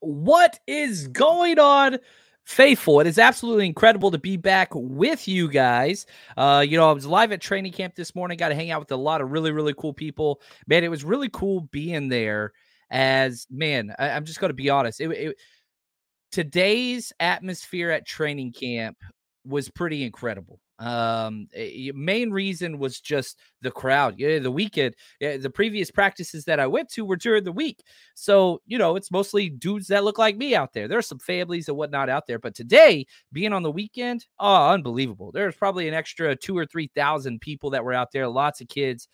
What is going on? Faithful. It is absolutely incredible to be back with you guys. Uh, you know, I was live at training camp this morning, got to hang out with a lot of really, really cool people. Man, it was really cool being there as man, I, am just gonna be honest. It, it today's atmosphere at training camp was pretty incredible. Um, eh, main reason was just the crowd. Yeah, the weekend, yeah, the previous practices that I went to were during the week. So, you know, it's mostly dudes that look like me out there. There's some families and whatnot out there. But today, being on the weekend, oh, unbelievable. There's probably an extra two or 3,000 people that were out there, lots of kids.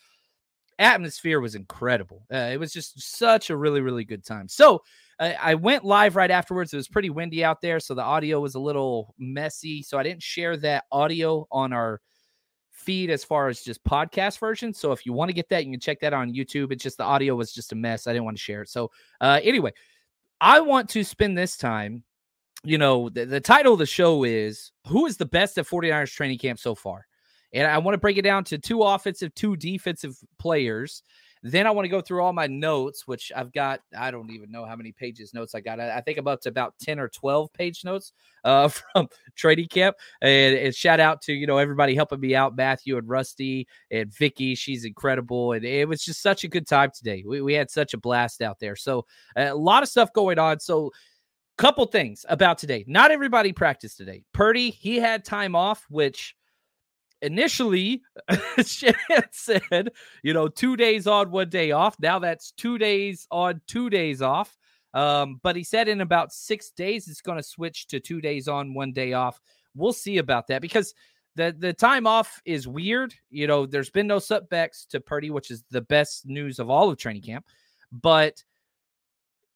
Atmosphere was incredible. Uh, it was just such a really, really good time. So, I, went live right afterwards. It was pretty windy out there, so the audio was a little messy. So I didn't share that audio on our feed as far as just podcast version. So if you want to get that, you can check that on YouTube. It's just the audio was just a mess. I didn't want to share it. So uh, anyway, I want to spend this time. You know, the, the title of the show is Who is the best at 49ers training camp so far? And I want to break it down to two offensive, two defensive players. Then I want to go through all my notes, which I've got. I don't even know how many pages notes I got. I, I think about to about ten or twelve page notes uh, from trading camp. And, and, shout out to you know everybody helping me out, Matthew and Rusty and Vicky. She's incredible, and it was just such a good time today. We we had such a blast out there. So a lot of stuff going on. So couple things about today. Not everybody practiced today. Purdy, he had time off, which initially said, you know, two days on, one day off. Now that's two days on, two days off. Um, but he said in about six days it's going to switch to two days on, one day off. We'll see about that because the the time off is weird. You know, there's been no setbacks to Purdy, which is the best news of all of training camp. But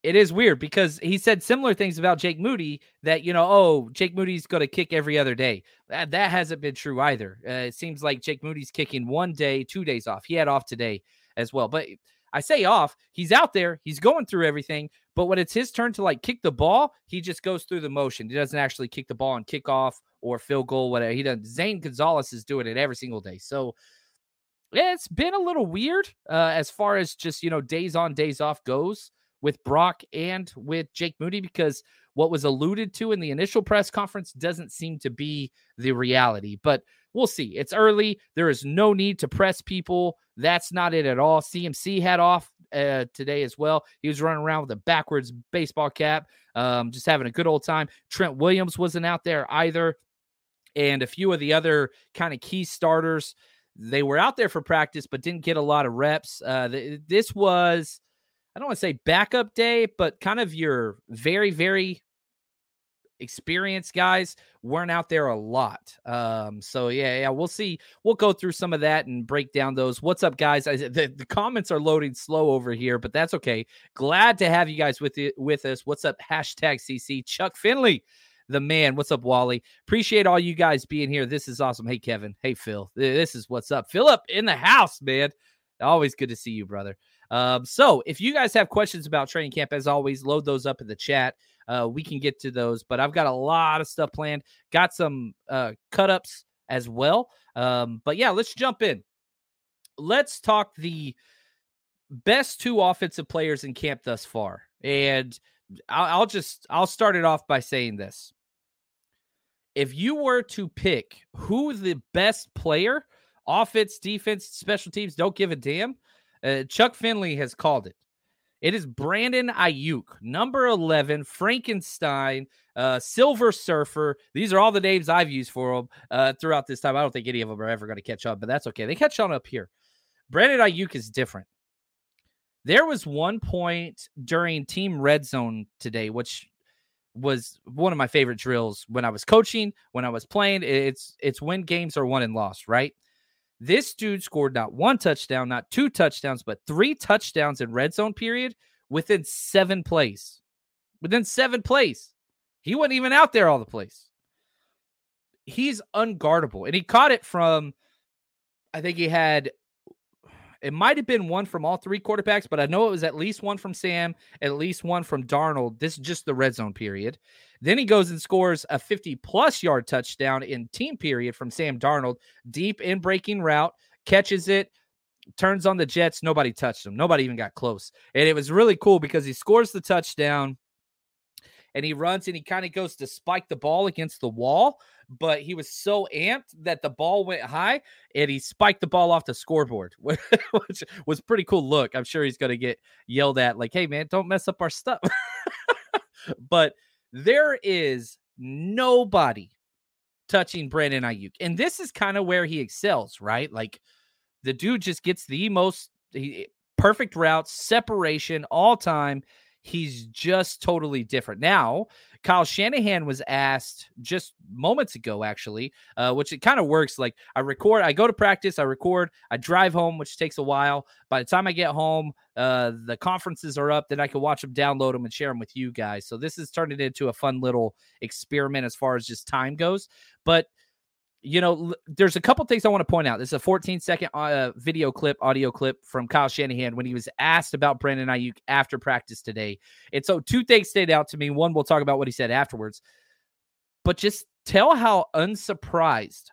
it is weird because he said similar things about Jake Moody that, you know, oh, Jake Moody's going to kick every other day. That, that hasn't been true either. Uh, it seems like Jake Moody's kicking one day, two days off. He had off today as well. But I say off, he's out there, he's going through everything. But when it's his turn to like kick the ball, he just goes through the motion. He doesn't actually kick the ball and kick off or field goal, whatever. He doesn't. Zane Gonzalez is doing it every single day. So, it's been a little weird uh, as far as just, you know, days on, days off goes with Brock and with Jake Moody because what was alluded to in the initial press conference doesn't seem to be the reality. But we'll see. It's early. There is no need to press people. That's not it at all. CMC had off uh, today as well. He was running around with a backwards baseball cap, um, just having a good old time. Trent Williams wasn't out there either. And a few of the other kind of key starters, they were out there for practice, but didn't get a lot of reps. Uh, th- this was I don't want to say backup day, but kind of your very, very experienced guys weren't out there a lot. Um, so yeah, yeah, we'll see. We'll go through some of that and break down those. What's up, guys? I, the, the comments are loading slow over here, but that's okay. Glad to have you guys with it with us. What's up? Hashtag CC Chuck Finley. The man, what's up, Wally? Appreciate all you guys being here. This is awesome. Hey, Kevin. Hey, Phil. This is what's up. Philip in the house, man. Always good to see you, brother. Um, so if you guys have questions about training camp, as always, load those up in the chat. Uh, we can get to those, but I've got a lot of stuff planned. Got some uh, cut ups as well. Um, but yeah, let's jump in. Let's talk the best two offensive players in camp thus far. And I'll, I'll just I'll start it off by saying this. If you were to pick who the best player, offense, defense, special teams, don't give a damn uh, Chuck Finley has called it. It is Brandon Aiyuk, number 11, Frankenstein, uh, Silver Surfer. These are all the names I've used for them uh, throughout this time. I don't think any of them are ever going to catch on, but that's okay. They catch on up here. Brandon Aiyuk is different. There was one point during Team Red Zone today, which was one of my favorite drills when I was coaching, when I was playing. It's it's when games are won and lost, right? This dude scored not one touchdown, not two touchdowns, but three touchdowns in red zone period within seven plays. Within seven plays. He wasn't even out there all the place. He's unguardable. And he caught it from, I think he had, it might have been one from all three quarterbacks, but I know it was at least one from Sam, at least one from Darnold. This is just the red zone period. Then he goes and scores a 50 plus yard touchdown in team period from Sam Darnold, deep in breaking route, catches it, turns on the Jets. Nobody touched him. Nobody even got close. And it was really cool because he scores the touchdown and he runs and he kind of goes to spike the ball against the wall, but he was so amped that the ball went high and he spiked the ball off the scoreboard, which was pretty cool look. I'm sure he's going to get yelled at like, "Hey man, don't mess up our stuff." but there is nobody touching Brandon Aiyuk. And this is kind of where he excels, right? Like the dude just gets the most he, perfect routes, separation all time. He's just totally different. Now, Kyle Shanahan was asked just moments ago, actually, uh, which it kind of works. Like I record, I go to practice, I record, I drive home, which takes a while. By the time I get home, uh, the conferences are up. Then I can watch them, download them, and share them with you guys. So this is turning into a fun little experiment as far as just time goes. But you know, there's a couple things I want to point out. This is a 14 second uh, video clip, audio clip from Kyle Shanahan when he was asked about Brandon Aiyuk after practice today. And so two things stayed out to me. One, we'll talk about what he said afterwards, but just tell how unsurprised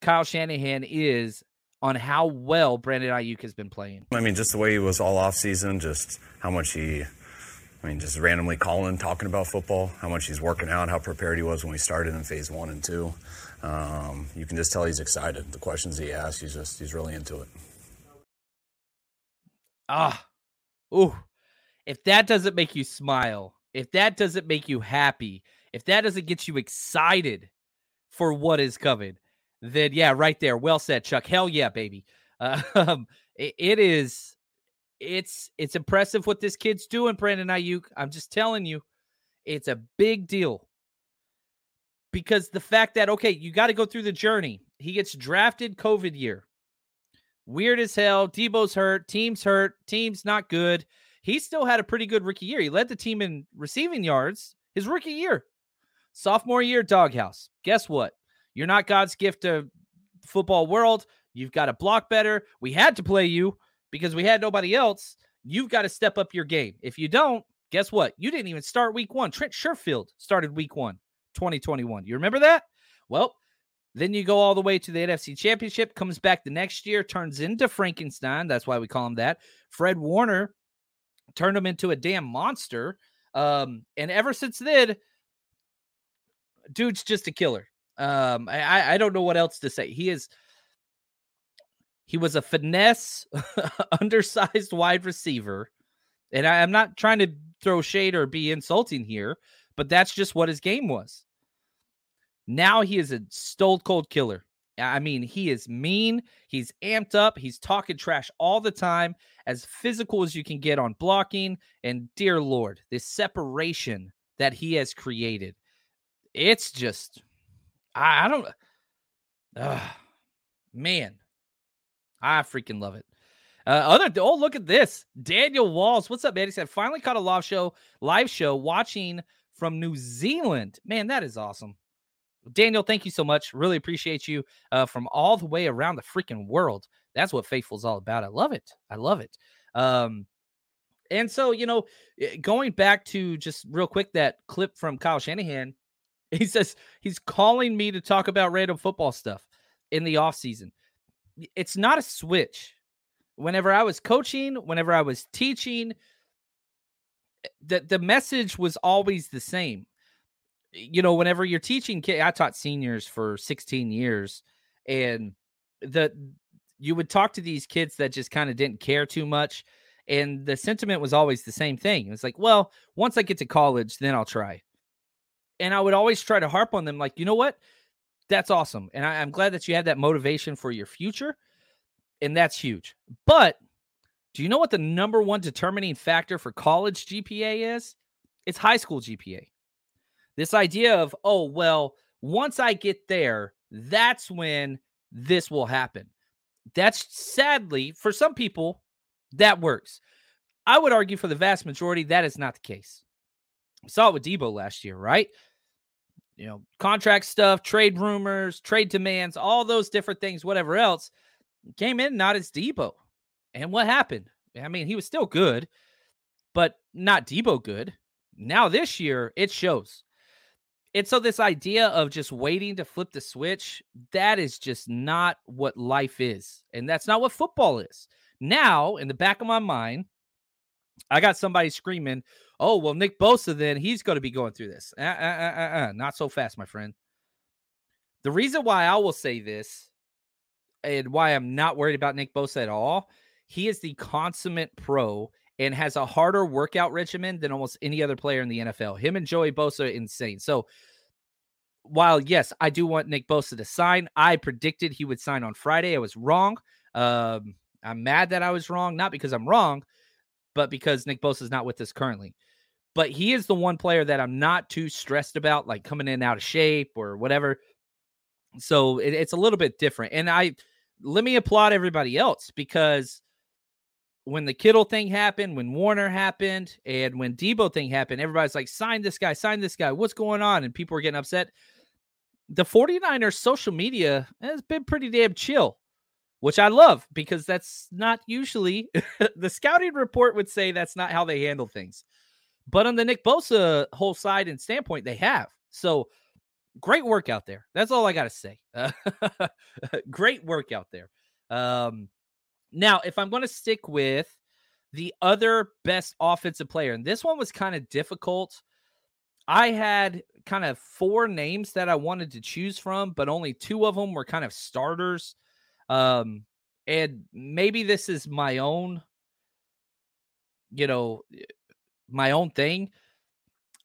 Kyle Shanahan is on how well Brandon Aiyuk has been playing. I mean, just the way he was all off season, just how much he I mean, just randomly calling, talking about football, how much he's working out, how prepared he was when we started in phase one and two. Um, you can just tell he's excited. The questions he asks, he's just he's really into it. Ah, ooh, if that doesn't make you smile, if that doesn't make you happy, if that doesn't get you excited for what is coming, then yeah, right there. Well said, Chuck. Hell yeah, baby. Um, it, it is it's it's impressive what this kid's doing, Brandon Aiyuk. I'm just telling you, it's a big deal. Because the fact that okay, you got to go through the journey. He gets drafted COVID year. Weird as hell. Deebo's hurt. Team's hurt. Team's not good. He still had a pretty good rookie year. He led the team in receiving yards his rookie year. Sophomore year, doghouse. Guess what? You're not God's gift to football world. You've got to block better. We had to play you because we had nobody else, you've got to step up your game. If you don't, guess what? You didn't even start week one. Trent Sherfield started week one, 2021. You remember that? Well, then you go all the way to the NFC Championship, comes back the next year, turns into Frankenstein. That's why we call him that. Fred Warner turned him into a damn monster. Um, and ever since then, dude's just a killer. Um, I, I don't know what else to say. He is he was a finesse, undersized wide receiver. And I, am not trying to throw shade or be insulting here, but that's just what his game was. Now he is a stole cold killer. I mean, he is mean. He's amped up. He's talking trash all the time, as physical as you can get on blocking. And dear Lord, this separation that he has created, it's just, I, I don't, uh, man, I freaking love it. Uh, other oh look at this, Daniel Walls. What's up, man? He said finally caught a live show, live show watching from New Zealand. Man, that is awesome. Daniel, thank you so much. Really appreciate you uh, from all the way around the freaking world. That's what faithful is all about. I love it. I love it. Um, and so you know, eh, going back to just real quick that clip from Kyle Shanahan, he says he's calling me to talk about random football stuff in the off season it's not a switch. Whenever I was coaching, whenever I was teaching, the the message was always the same. You know, whenever you're teaching kids, I taught seniors for 16 years, and the you would talk to these kids that just kind of didn't care too much. And the sentiment was always the same thing. It was like, well, once I get to college, then I'll try. And I would always try to harp on them, like, you know what? that's awesome. And I, am glad that you have that motivation for your future. And that's huge. But do you know what the number one determining factor for college GPA is? It's high school GPA. This idea of, oh, well, once I get there, that's when this will happen. That's sadly, for some people, that works. I would argue for the vast majority that is not the case. We saw it with Deebo last year, right? You know, contract stuff, trade rumors, trade demands, all those different things, whatever else, came in not as Deebo. And what happened? I mean, he was still good, but not Deebo good. Now this year, it shows. And so this idea of just waiting to flip the switch, that is just not what life is. And that's not what football is. Now, in the back of my mind, I got somebody screaming, "Oh, well, Nick Bosa, then he's going to be going through this." Uh, uh, uh, uh, not so fast, my friend. The reason why I will say this, and why I'm not worried about Nick Bosa at all, he is the consummate pro and has a harder workout regimen than almost any other player in the NFL. Him and Joey Bosa are insane. So while yes, I do want Nick Bosa to sign, I predicted he would sign on Friday. I was wrong. Um, I'm mad that I was wrong, not because I'm wrong, but because Nick Bosa is not with us currently. But he is the one player that I'm not too stressed about, like coming in out of shape or whatever. So it, it's a little bit different. And I let me applaud everybody else because when the Kittle thing happened, when Warner happened, and when Deebo thing happened, everybody's like, sign this guy, sign this guy. What's going on? And people were getting upset. The 49ers social media has been pretty damn chill which I love because that's not usually the scouting report would say that's not how they handle things. But on the Nick Bosa whole side and standpoint, they have. So great work out there. That's all I got to say. Great work out there. Um, now, if I'm going to stick with the other best offensive player, and this one was kind of difficult. I had kind of four names that I wanted to choose from, but only two of them were kind of starters. Um, and maybe this is my own, you know, my own thing.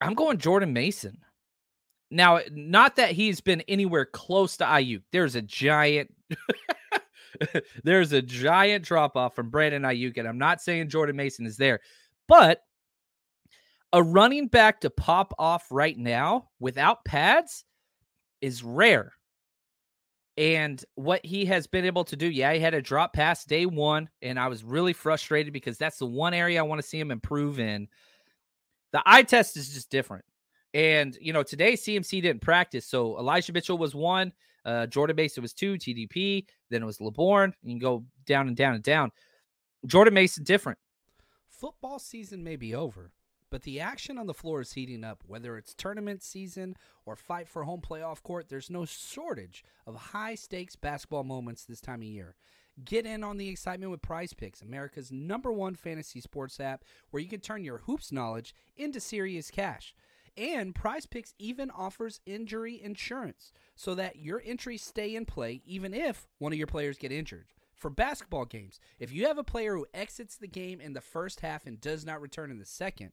I'm going Jordan Mason. Now, not that he's been anywhere close to Aiyuk. There's a giant, there's a giant drop off from Brandon Aiyuk. and I'm not saying Jordan Mason is there, but a running back to pop off right now without pads is rare. And what he has been able to do, yeah, he had a drop pass day one, and I was really frustrated because that's the one area I want to see him improve in. The eye test is just different. And, you know, today CMC didn't practice. So Elijah Mitchell was one, uh, Jordan Mason was two, TDP, then it was Laborn. You can go down and down and down. Jordan Mason different. Football season may be over, but the action on the floor is heating up. Whether it's tournament season or fight for home playoff court, there's no shortage of high stakes basketball moments this time of year. Get in on the excitement with Prize Picks, America's number one fantasy sports app, where you can turn your hoops knowledge into serious cash. And Prize Picks even offers injury insurance so that your entries stay in play even if one of your players get injured. For basketball games, if you have a player who exits the game in the first half and does not return in the second,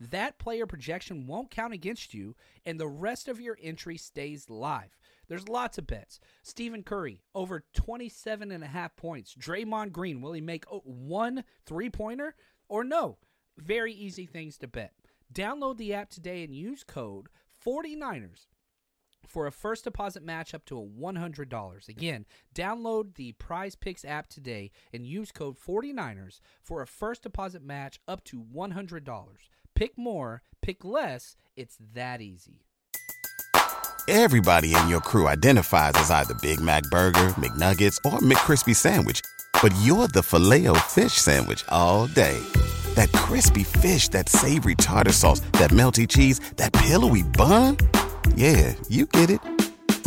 that player projection won't count against you, and the rest of your entry stays live. There's lots of bets. Stephen Curry, over 27 and a half points. Draymond Green, will he make one three pointer or no? Very easy things to bet. Download the app today and use code 49ers for a first deposit match up to a $100. Again, download the Prize Picks app today and use code 49ers for a first deposit match up to $100. Pick more, pick less. It's that easy. Everybody in your crew identifies as either Big Mac Burger, McNuggets, or McCrispy Sandwich, but you're the filet fish Sandwich all day. That crispy fish, that savory tartar sauce, that melty cheese, that pillowy bun. Yeah, you get it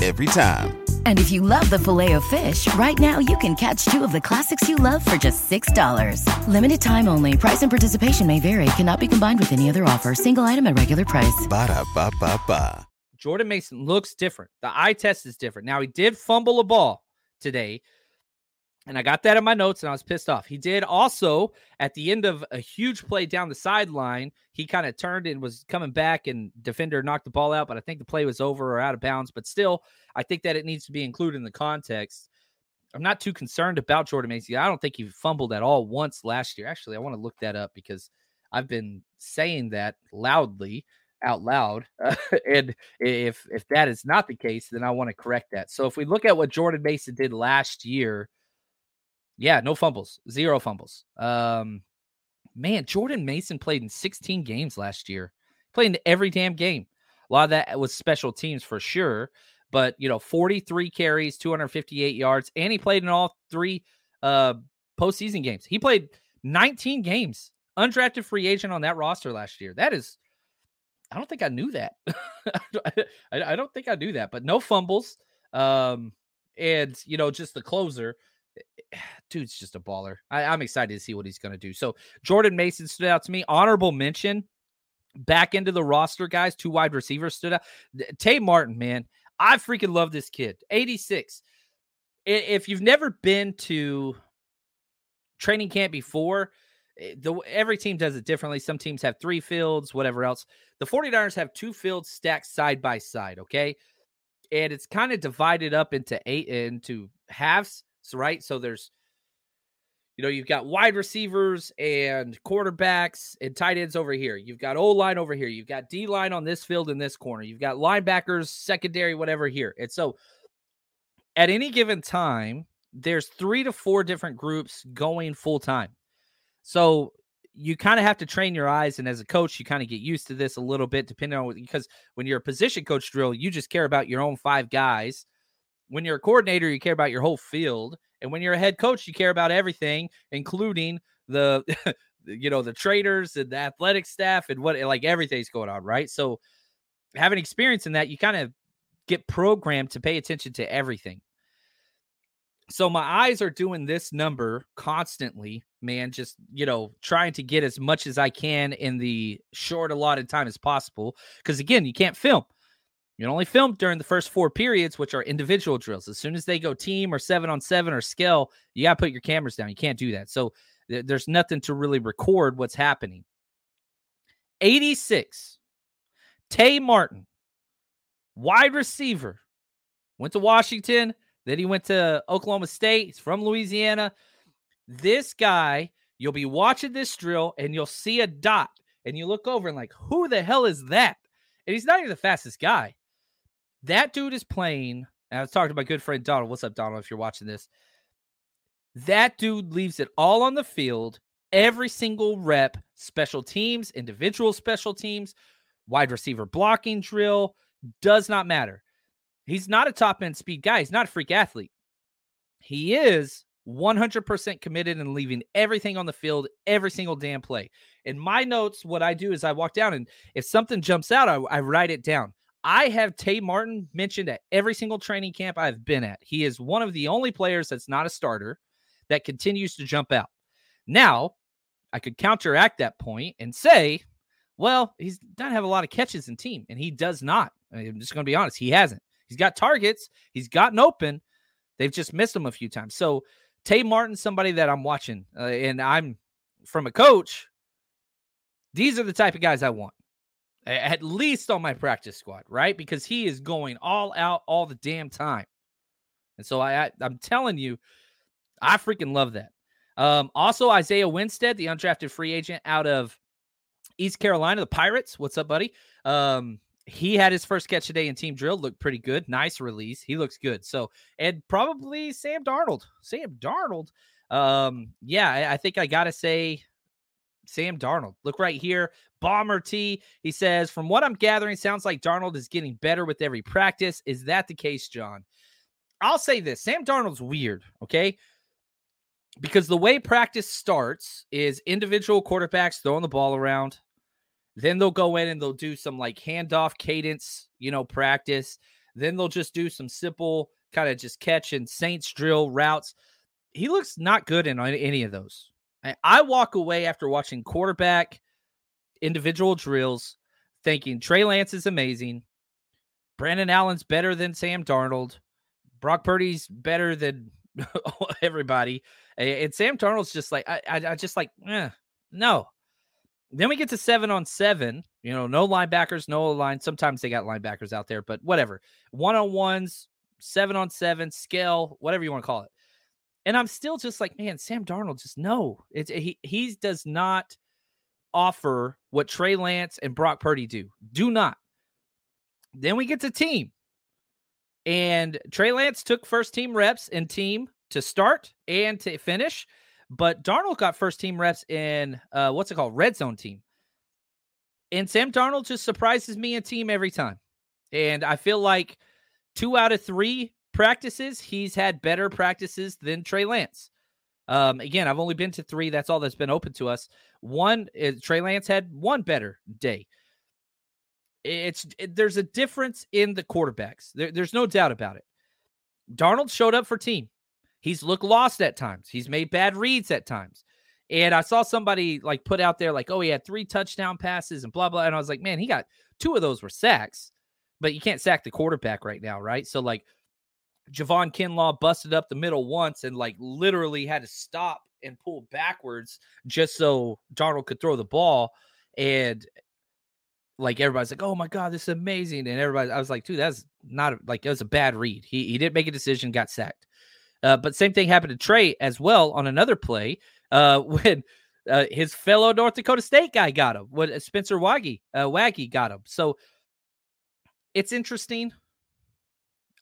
every time. And if you love the filet of fish, right now you can catch two of the classics you love for just $6. Limited time only. Price and participation may vary. Cannot be combined with any other offer. Single item at regular price. Ba da ba ba ba. Jordan Mason looks different. The eye test is different. Now he did fumble a ball today, and I got that in my notes and I was pissed off. He did also at the end of a huge play down the sideline, he kind of turned and was coming back and defender knocked the ball out, but I think the play was over or out of bounds. But still, I think that it needs to be included in the context. I'm not too concerned about Jordan Mason. I don't think he fumbled at all once last year. Actually, I want to look that up because I've been saying that loudly out loud. and if if that is not the case, then I want to correct that. So if we look at what Jordan Mason did last year, yeah, no fumbles, zero fumbles. Um, man, Jordan Mason played in 16 games last year, played in every damn game. A lot of that was special teams for sure, but you know, 43 carries, 258 yards, and he played in all three uh postseason games. He played 19 games, undrafted free agent on that roster last year. That is, I don't think I knew that. I, I don't think I knew that, but no fumbles. Um, and you know, just the closer dude's just a baller. I, am excited to see what he's going to do. So Jordan Mason stood out to me. Honorable mention back into the roster, guys. Two wide receivers stood out. Tay Martin, man, I freaking love this kid. 86. If you've never been to training camp before, eh, the every team does it differently. Some teams have three fields, whatever else. The 49ers have two fields stacked side by side, okay? And it's kind of divided up into eight into halves. So right, so there's you know, you've got wide receivers and quarterbacks and tight ends over here. You've got O line over here. You've got D line on this field in this corner. You've got linebackers, secondary, whatever here. And so at any given time, there's three to four different groups going full time. So you kind of have to train your eyes. And as a coach, you kind of get used to this a little bit, depending on because when you're a position coach drill, you just care about your own five guys. When you're a coordinator, you care about your whole field. And when you're a head coach, you care about everything, including the, you know, the traders and the athletic staff and what, like everything's going on, right? So, having experience in that, you kind of get programmed to pay attention to everything. So my eyes are doing this number constantly, man, just, you know, trying to get as much as I can in the short allotted time as possible. Because again, you can't film. You only film during the first four periods, which are individual drills. As soon as they go team or seven on seven or scale, you got to put your cameras down. You can't do that. So th- there's nothing to really record what's happening. 86, Tay Martin, wide receiver, went to Washington. Then he went to Oklahoma State. He's from Louisiana. This guy, you'll be watching this drill and you'll see a dot and you look over and like, who the hell is that? And he's not even the fastest guy. That dude is playing. And I was talking to my good friend Donald. What's up, Donald? If you're watching this, that dude leaves it all on the field, every single rep, special teams, individual special teams, wide receiver blocking drill, does not matter. He's not a top end speed guy. He's not a freak athlete. He is 100% committed and leaving everything on the field every single damn play. In my notes, what I do is I walk down and if something jumps out, I, I write it down. I have Tay Martin mentioned at every single training camp I've been at. He is one of the only players that's not a starter that continues to jump out. Now, I could counteract that point and say, well, he's doesn't have a lot of catches in team, and he does not. I'm just going to be honest, he hasn't. He's got targets, he's gotten open. They've just missed him a few times. So Tay Martin, somebody that I'm watching, uh, and I'm from a coach. These are the type of guys I want at least on my practice squad, right? Because he is going all out all the damn time. And so I, I am telling you, I freaking love that. Um, also Isaiah Winstead, the undrafted free agent out of East Carolina, the Pirates. What's up, buddy? Um, he had his first catch today in team drill, looked pretty good. Nice release. He looks good. So, and probably Sam Darnold. Sam Darnold. Um, yeah, I, I think I gotta say Sam Darnold. Look right here. Bomber T. He says, from what I'm gathering, sounds like Darnold is getting better with every practice. Is that the case, John? I'll say this Sam Darnold's weird, okay? Because the way practice starts is individual quarterbacks throwing the ball around. Then they'll go in and they'll do some like handoff cadence, you know, practice. Then they'll just do some simple kind of just catch and Saints drill routes. He looks not good in any of those. I, walk away after watching quarterback individual drills thinking Trey Lance is amazing. Brandon Allen's better than Sam Darnold. Brock Purdy's better than everybody. And Sam Darnold's just like, I, I, I just like, eh, no. Then we get to seven on seven. You know, no linebackers, no line. Sometimes they got linebackers out there, but whatever. One on ones, seven on seven, scale, whatever you want to call it. And I'm still just like, man, Sam Darnold, just no. It's he he does not offer what Trey Lance and Brock Purdy do. Do not. Then we get to team. And Trey Lance took first team reps and team to start and to finish. But Darnold got first team reps in uh, what's it called? Red zone team. And Sam Darnold just surprises me a team every time. And I feel like two out of three practices, he's had better practices than Trey Lance. Um, again, I've only been to three. That's all that's been open to us. One is Trey Lance had one better day. It's it, there's a difference in the quarterbacks. There, there's no doubt about it. Darnold showed up for team. He's looked lost at times. He's made bad reads at times. And I saw somebody like put out there like, oh, he had three touchdown passes and blah blah. And I was like, man, he got two of those were sacks, but you can't sack the quarterback right now, right? So like Javon Kinlaw busted up the middle once and like literally had to stop and pull backwards just so Darnold could throw the ball. And like everybody's like, oh my God, this is amazing. And everybody, I was like, dude, that's not like it was a bad read. He he didn't make a decision, got sacked. Uh, but same thing happened to Trey as well on another play uh, when uh, his fellow North Dakota State guy got him. When Spencer Waege uh, Waege got him. So it's interesting.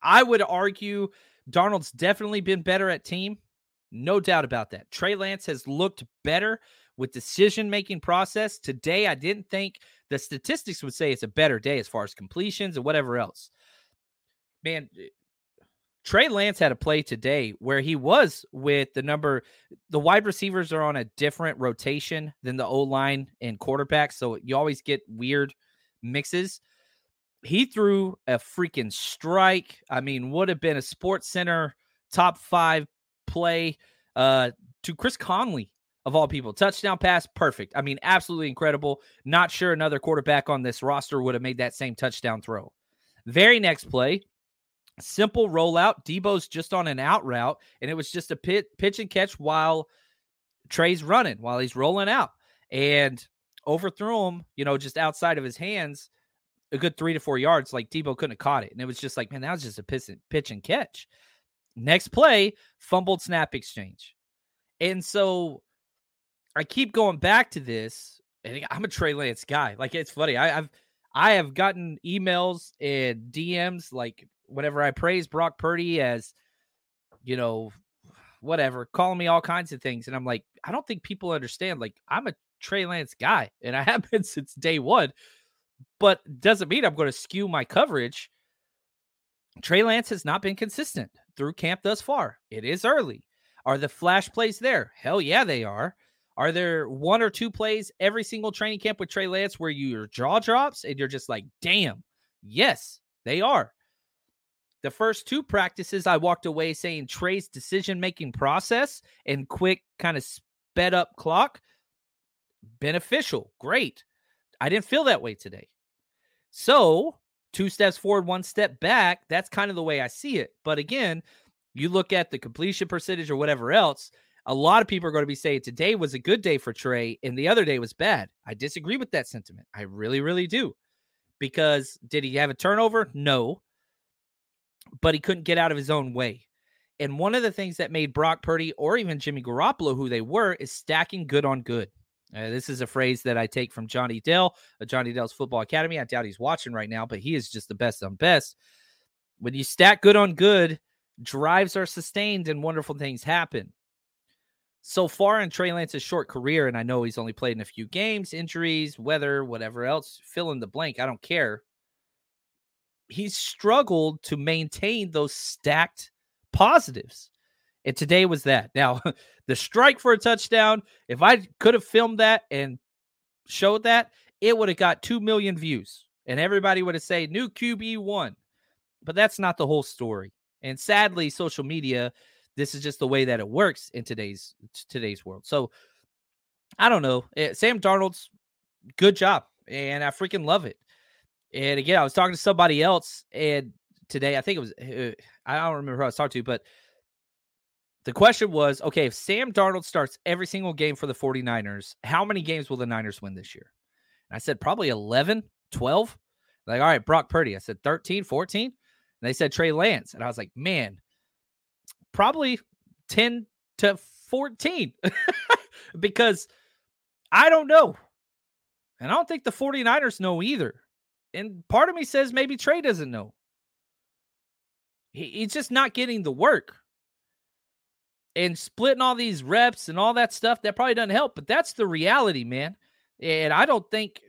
I would argue Darnold's definitely been better at team. No doubt about that. Trey Lance has looked better with decision making process. Today, I didn't think the statistics would say it's a better day as far as completions and whatever else. Man, eh, Trey Lance had a play today where he was with the number, the wide receivers are on a different rotation than the O line and quarterback. So you always get weird mixes he threw a freaking strike. I mean, would have been a Sports Center top five play uh, to Chris Conley of all people. Touchdown pass, perfect. I mean, absolutely incredible. Not sure another quarterback on this roster would have made that same touchdown throw. Very next play, simple rollout. Deebo's just on an out route, and it was just a pit, pitch and catch while Trey's running, while he's rolling out, and overthrew him. You know, just outside of his hands a good three to four yards, like Deebo couldn't have caught it. And it was just like, man, that was just a pitch and, pitch and catch. Next play, fumbled snap exchange. And so I keep going back to this. And I'm a Trey Lance guy. Like it's funny. I, have I have gotten emails and DMs like whenever I praise Brock Purdy as, you know, whatever, calling me all kinds of things. And I'm like, I don't think people understand. Like, I'm a Trey Lance guy, and I have been since day one but doesn't mean I'm going to skew my coverage. Trey Lance has not been consistent through camp thus far. It is early. Are the flash plays there? Hell yeah, they are. Are there one or two plays every single training camp with Trey Lance where your jaw drops and you're just like, damn? Yes, they are. The first two practices, I walked away saying Trey's decision making process and quick kind of sped up clock beneficial. Great. I didn't feel that way today. So, two steps forward, one step back. That's kind of the way I see it. But again, you look at the completion percentage or whatever else, a lot of people are going to be saying today was a good day for Trey and the other day was bad. I disagree with that sentiment. I really, really do. Because did he have a turnover? No. But he couldn't get out of his own way. And one of the things that made Brock Purdy or even Jimmy Garoppolo who they were is stacking good on good. Uh, this is a phrase that I take from Johnny Dell, uh, Johnny Dell's Football Academy. I doubt he's watching right now, but he is just the best on best. When you stack good on good, drives are sustained and wonderful things happen. So far in Trey Lance's short career, and I know he's only played in a few games, injuries, weather, whatever else, fill in the blank. I don't care. He's struggled to maintain those stacked positives. And today was that. Now, the strike for a touchdown, if I could have filmed that and showed that, it would have got 2 million views and everybody would have said new QB1. But that's not the whole story. And sadly, social media, this is just the way that it works in today's today's world. So I don't know. Eh, Sam Darnold's good job and I freaking love it. And again, I was talking to somebody else and today, I think it was uh, I don't remember who I was talking to, but the question was okay, if Sam Darnold starts every single game for the 49ers, how many games will the Niners win this year? And I said probably 11, 12. Like, all right, Brock Purdy. I said 13, 14. And they said Trey Lance. And I was like, man, probably 10 to 14 because I don't know. And I don't think the 49ers know either. And part of me says maybe Trey doesn't know. He, he's just not getting the work. And splitting all these reps and all that stuff, that probably doesn't help. But that's the reality, man. And I don't think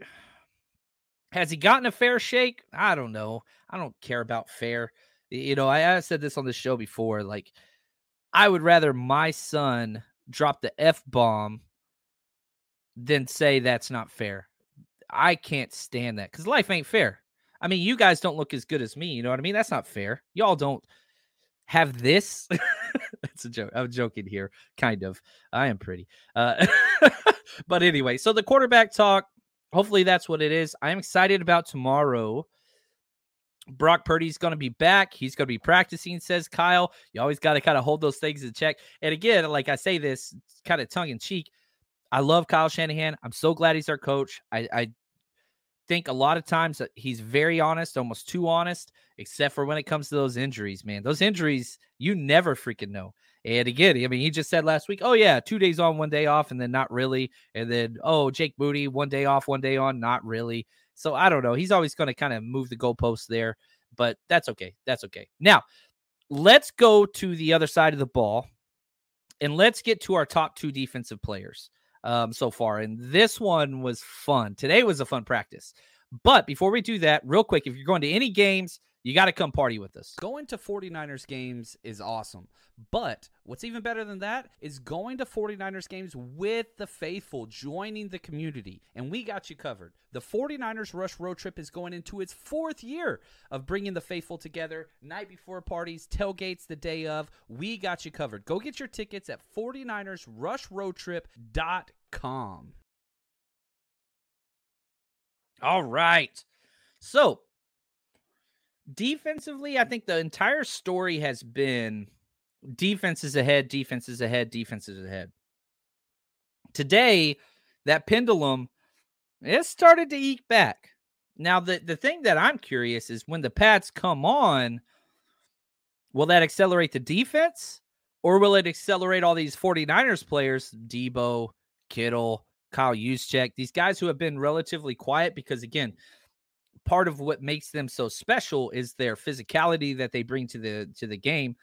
has he gotten a fair shake? I don't know. I don't care about fair. You know, I, I said this on the show before. Like, I would rather my son drop the F bomb than say that's not fair. I can't stand that because life ain't fair. I mean, you guys don't look as good as me. You know what I mean? That's not fair. Y'all don't have this. That's a joke. I'm joking here, kind of. I am pretty. Uh, but anyway, so the quarterback talk. Hopefully, that's what it is. I'm excited about tomorrow. Brock Purdy's going to be back. He's going to be practicing, says Kyle. You always got to kind of hold those things in check. And again, like I say this kind of tongue in cheek, I love Kyle Shanahan. I'm so glad he's our coach. I, I think a lot of times he's very honest, almost too honest, except for when it comes to those injuries, man. Those injuries, you never freaking know. And again, I mean, he just said last week, oh, yeah, two days on, one day off, and then not really. And then, oh, Jake Moody, one day off, one day on, not really. So I don't know. He's always going to kind of move the goalposts there, but that's okay. That's okay. Now, let's go to the other side of the ball and let's get to our top two defensive players um, so far. And this one was fun. Today was a fun practice. But before we do that, real quick, if you're going to any games, you got to come party with us. Going to 49ers games is awesome. But what's even better than that is going to 49ers games with the faithful, joining the community. And we got you covered. The 49ers Rush Road Trip is going into its fourth year of bringing the faithful together. Night before parties, tailgates the day of. We got you covered. Go get your tickets at 49ersrushroadtrip.com. All right. So, defensively, I think the entire story has been defense is ahead, defense is ahead, defense is ahead. Today, that pendulum it started to eke back. Now, the, the thing that I'm curious is when the pads come on, will that accelerate the defense or will it accelerate all these 49ers players, Deebo, Kittle, Kyle Juszczyk, these guys who have been relatively quiet because, again, part of what makes them so special is their physicality that they bring to the to the game.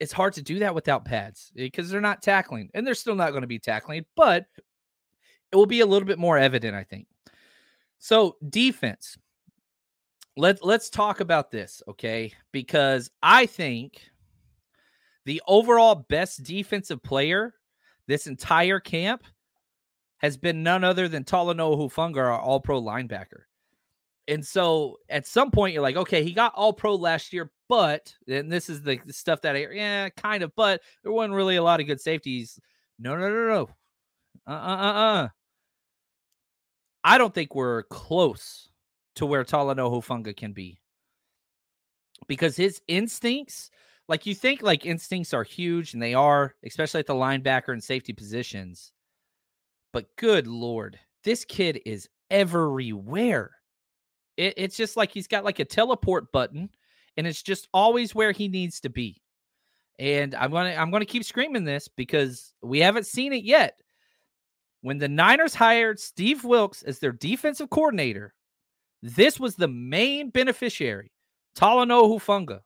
It's hard to do that without pads eh, because they're not tackling and they're still not going to be tackling, but it will be a little bit more evident, I think. So, defense. Let let's talk about this, okay? Because I think the overall best defensive player this entire camp has been none other than Talanoa Hufanga, our all pro linebacker. And so at some point you're like, okay, he got all pro last year, but and this is the stuff that I yeah, kind of, but there wasn't really a lot of good safeties. No, no, no, no. Uh uh uh uh. I don't think we're close to where Talanoa Hufanga can be. Because his instincts, like you think like instincts are huge, and they are, especially at the linebacker and safety positions. But good lord, this kid is everywhere. It, it's just like he's got like a teleport button, and it's just always where he needs to be. And I'm gonna I'm gonna keep screaming this because we haven't seen it yet. When the Niners hired Steve Wilks as their defensive coordinator, this was the main beneficiary, Talanoa Hufanga.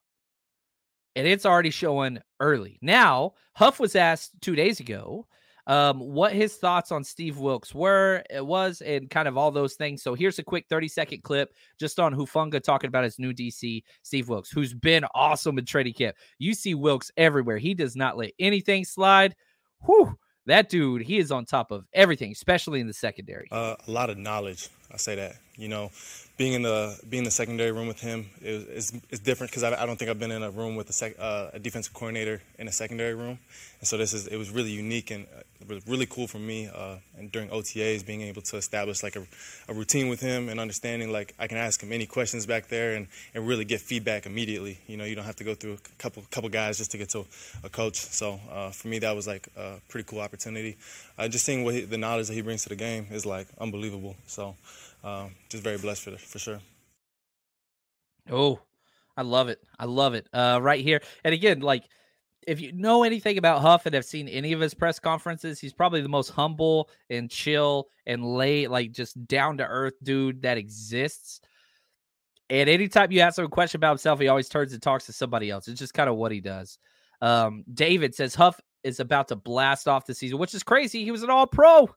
And it's already showing early. Now, Huff was asked two days ago um, what his thoughts on Steve Wilks were, it was, and kind of all those things. So here's a quick 30 second clip just on Hufanga talking about his new DC, Steve Wilks, who's been awesome in training camp. You see Wilks everywhere. He does not let anything slide. Whew, that dude, he is on top of everything, especially in the secondary. Uh, a lot of knowledge. I say that. You know, being in the being in the secondary room with him is is, different because I, I, don't think I've been in a room with a, sec, uh, a defensive coordinator in a secondary room, and so this is it was really unique and uh, was really cool for me. Uh, and during OTAs, being able to establish like a, a, routine with him and understanding like I can ask him any questions back there and, and really get feedback immediately. You know, you don't have to go through a couple couple guys just to get to a coach. So uh, for me, that was like a pretty cool opportunity. Uh, just seeing what he, the knowledge that he brings to the game is like unbelievable. So um, just very blessed for for sure. Oh, I love it. I love it. Uh, right here, and again, like if you know anything about Huff and have seen any of his press conferences, he's probably the most humble and chill and lay, like just down to earth dude that exists. And anytime you ask him a question about himself, he always turns and talks to somebody else. It's just kind of what he does. Um, David says Huff is about to blast off the season, which is crazy. He was an all pro.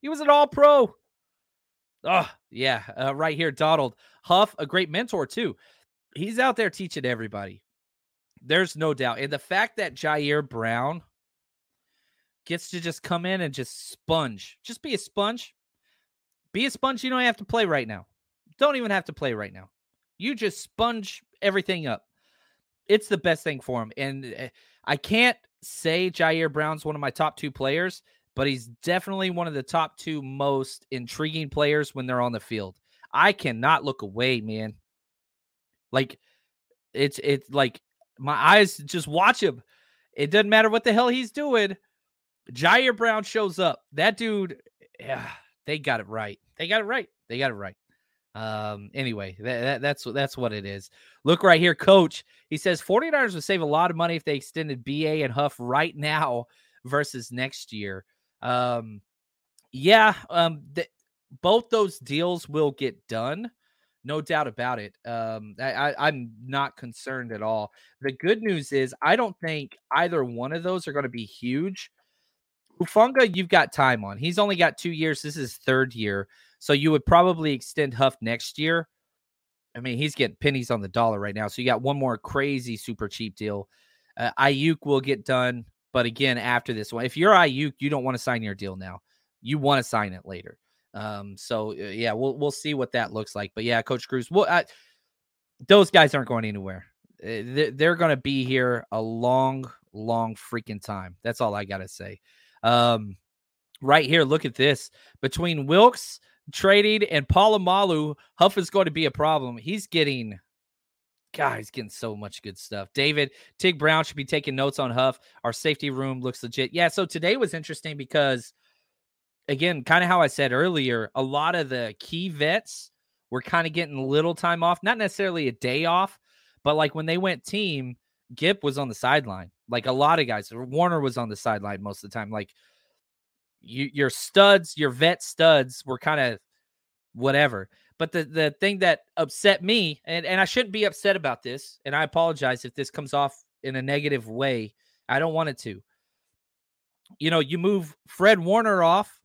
He was an all pro. Oh, yeah. Uh, right here, Donald. Huff, a great mentor, too. He's out there teaching everybody. There's no doubt. And the fact that Ji'Ayir Brown gets to just come in and just sponge, just be a sponge. Be a sponge. You don't have to play right now. Don't even have to play right now. You just sponge everything up. It's the best thing for him. And eh, I can't say Ji'Ayir Brown's one of my top two players, but he's definitely one of the top two most intriguing players when they're on the field. I cannot look away, man. Like it's it's like my eyes just watch him. It doesn't matter what the hell he's doing. Ji'Ayir Brown shows up. That dude, yeah, they got it right. They got it right. They got it right. Um, anyway, that, that, that's that's what it is. Look right here, coach. He says 49ers would save a lot of money if they extended BA and Huff right now versus next year. Um, yeah, um, th- both those deals will get done, no doubt about it. Um, I, I, I'm not concerned at all. The good news is I don't think either one of those are going to be huge. Hufanga, you've got time on. He's only got two years. This is third year. So you would probably extend Huff next year. I mean, he's getting pennies on the dollar right now. So you got one more crazy super cheap deal. Uh, Aiyuk will get done, but again, after this one, if you're Aiyuk, you don't want to sign your deal now. You want to sign it later. Um, so uh, yeah, we'll we'll see what that looks like. But yeah, Coach Cruz, well, I, those guys aren't going anywhere. Uh, they're going to be here a long, long freaking time. That's all I got to say. Um, right here, look at this. Between Wilks trading and Polamalu, Huff is going to be a problem. He's getting, God, he's getting so much good stuff. David, Tig Brown should be taking notes on Huff. Our safety room looks legit. Yeah, so today was interesting because, again, kind of how I said earlier, a lot of the key vets were kind of getting little time off, not necessarily a day off, but like when they went team, Gip was on the sideline. Like a lot of guys, Warner was on the sideline most of the time. Like you, your studs, your vet studs were kind of whatever. But the the thing that upset me, and, and I shouldn't be upset about this, and I apologize if this comes off in a negative way. I don't want it to. You know, you move Fred Warner off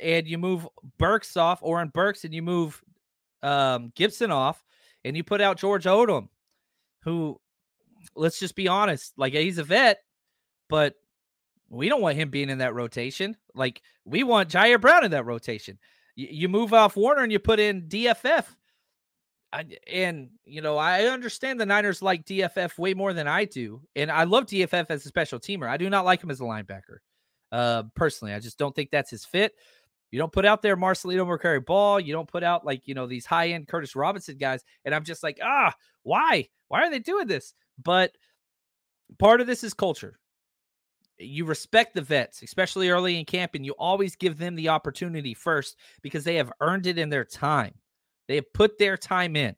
and you move Burks off, or in Burks, and you move um, Gipson off, and you put out George Odum, who let's just be honest, like he's a vet, but we don't want him being in that rotation. Like we want Ji'Ayir Brown in that rotation. You move off Warner and you put in DFF. And you know, I understand the Niners like DFF way more than I do, and I love DFF as a special teamer. I do not like him as a linebacker. Uh, personally, I just don't think that's his fit. You don't put out there Marcelino McCrary Ball. You don't put out like you know these high end Curtis Robinson guys, and I'm just like, ah, why? Why are they doing this? But part of this is culture. You respect the vets, especially early in camp, and you always give them the opportunity first because they have earned it in their time. They have put their time in.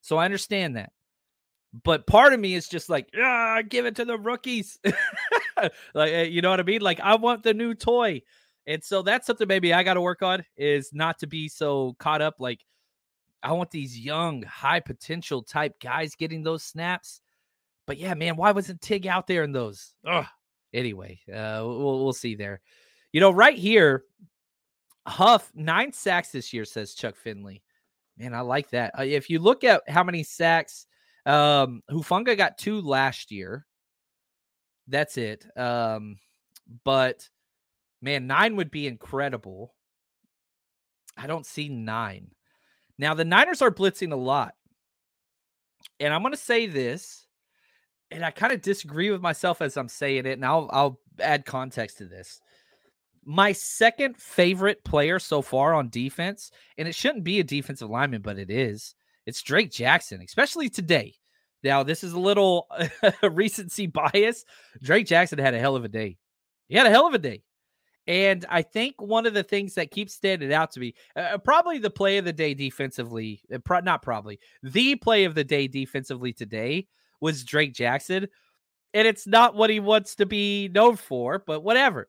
So I understand that. But part of me is just like, ah, give it to the rookies. like, eh, you know what I mean? Like, I want the new toy. And so that's something maybe I got to work on is not to be so caught up. Like, I want these young, high potential type guys getting those snaps. But yeah, man, why wasn't Tig out there in those? Ugh. Anyway, uh, we'll we'll see there. You know, right here, Huff nine sacks this year, says Chuck Finley. Man, I like that. Uh, if you look at how many sacks, um, Hufanga got two last year. That's it. Um, but man, nine would be incredible. I don't see nine. Now the Niners are blitzing a lot. And I'm going to say this and I kind of disagree with myself as I'm saying it, and I'll I'll add context to this. My second favorite player so far on defense, and it shouldn't be a defensive lineman, but it is. It's Drake Jackson, especially today. Now, this is a little recency bias. Drake Jackson had a hell of a day. He had a hell of a day. And I think one of the things that keeps standing out to me, uh, probably the play of the day defensively, uh, pro- not probably, the play of the day defensively today was Drake Jackson. And it's not what he wants to be known for, but whatever.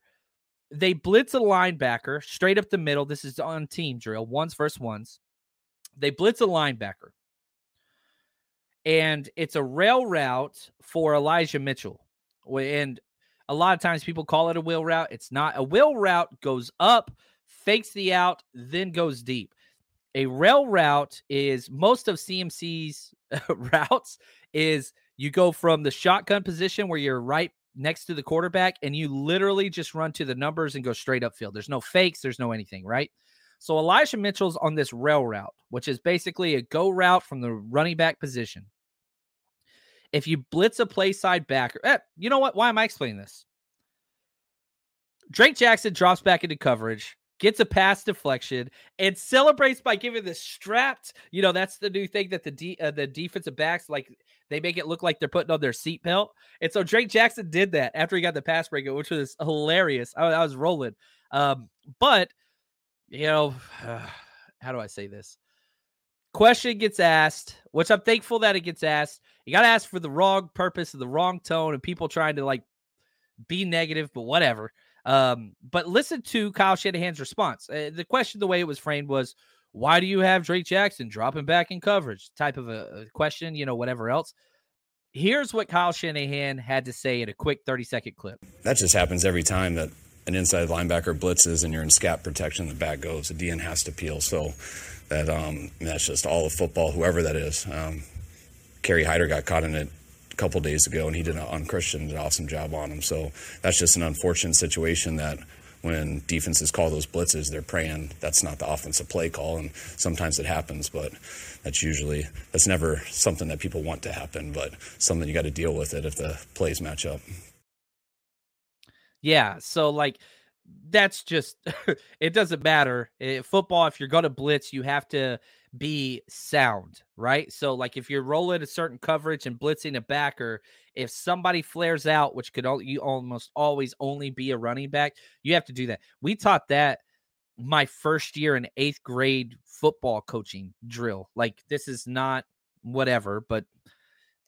They blitz a linebacker straight up the middle. This is on team drill, ones versus ones. They blitz a linebacker. And it's a rail route for Elijah Mitchell. And a lot of times people call it a wheel route. It's not. A wheel route goes up, fakes the out, then goes deep. A rail route is most of CMC's routes is you go from the shotgun position where you're right next to the quarterback and you literally just run to the numbers and go straight upfield. There's no fakes, there's no anything, right? So Elijah Mitchell's on this rail route, which is basically a go route from the running back position. If you blitz a play side backer, eh, you know what? Why am I explaining this? Drake Jackson drops back into coverage, gets a pass deflection, and celebrates by giving the strapped. You know, that's the new thing that the de- uh, the defensive backs like. They make it look like they're putting on their seatbelt. And so Drake Jackson did that after he got the pass breakup, which was hilarious. I, I was rolling. Um, but you know, uh, how do I say this? Question gets asked, which I'm thankful that it gets asked. You got to ask for the wrong purpose and the wrong tone, and people trying to like be negative, but whatever. Um, but listen to Kyle Shanahan's response. Uh, the question, the way it was framed, was why do you have Drake Jackson dropping back in coverage? Type of a, question, you know, whatever else. Here's what Kyle Shanahan had to say in a quick 30 second clip. That just happens every time that an inside linebacker blitzes and you're in scat protection, the back goes. The DN has to peel. So that um, that's just all of football, whoever that is. Um, Kerry Hyder got caught in it couple days ago, and he did on Christian did an awesome job on him. So that's just an unfortunate situation that when defenses call those blitzes, they're praying that's not the offensive play call, and sometimes it happens, but that's usually that's never something that people want to happen, but something you got to deal with it if the plays match up. Yeah. So like that's just it doesn't matter. It, football, if you're gonna blitz, you have to be sound, right? So like if you're rolling a certain coverage and blitzing a backer, if somebody flares out, which could all, you almost always only be a running back, you have to do that. We taught that my first year in eighth grade football coaching drill. Like this is not whatever, but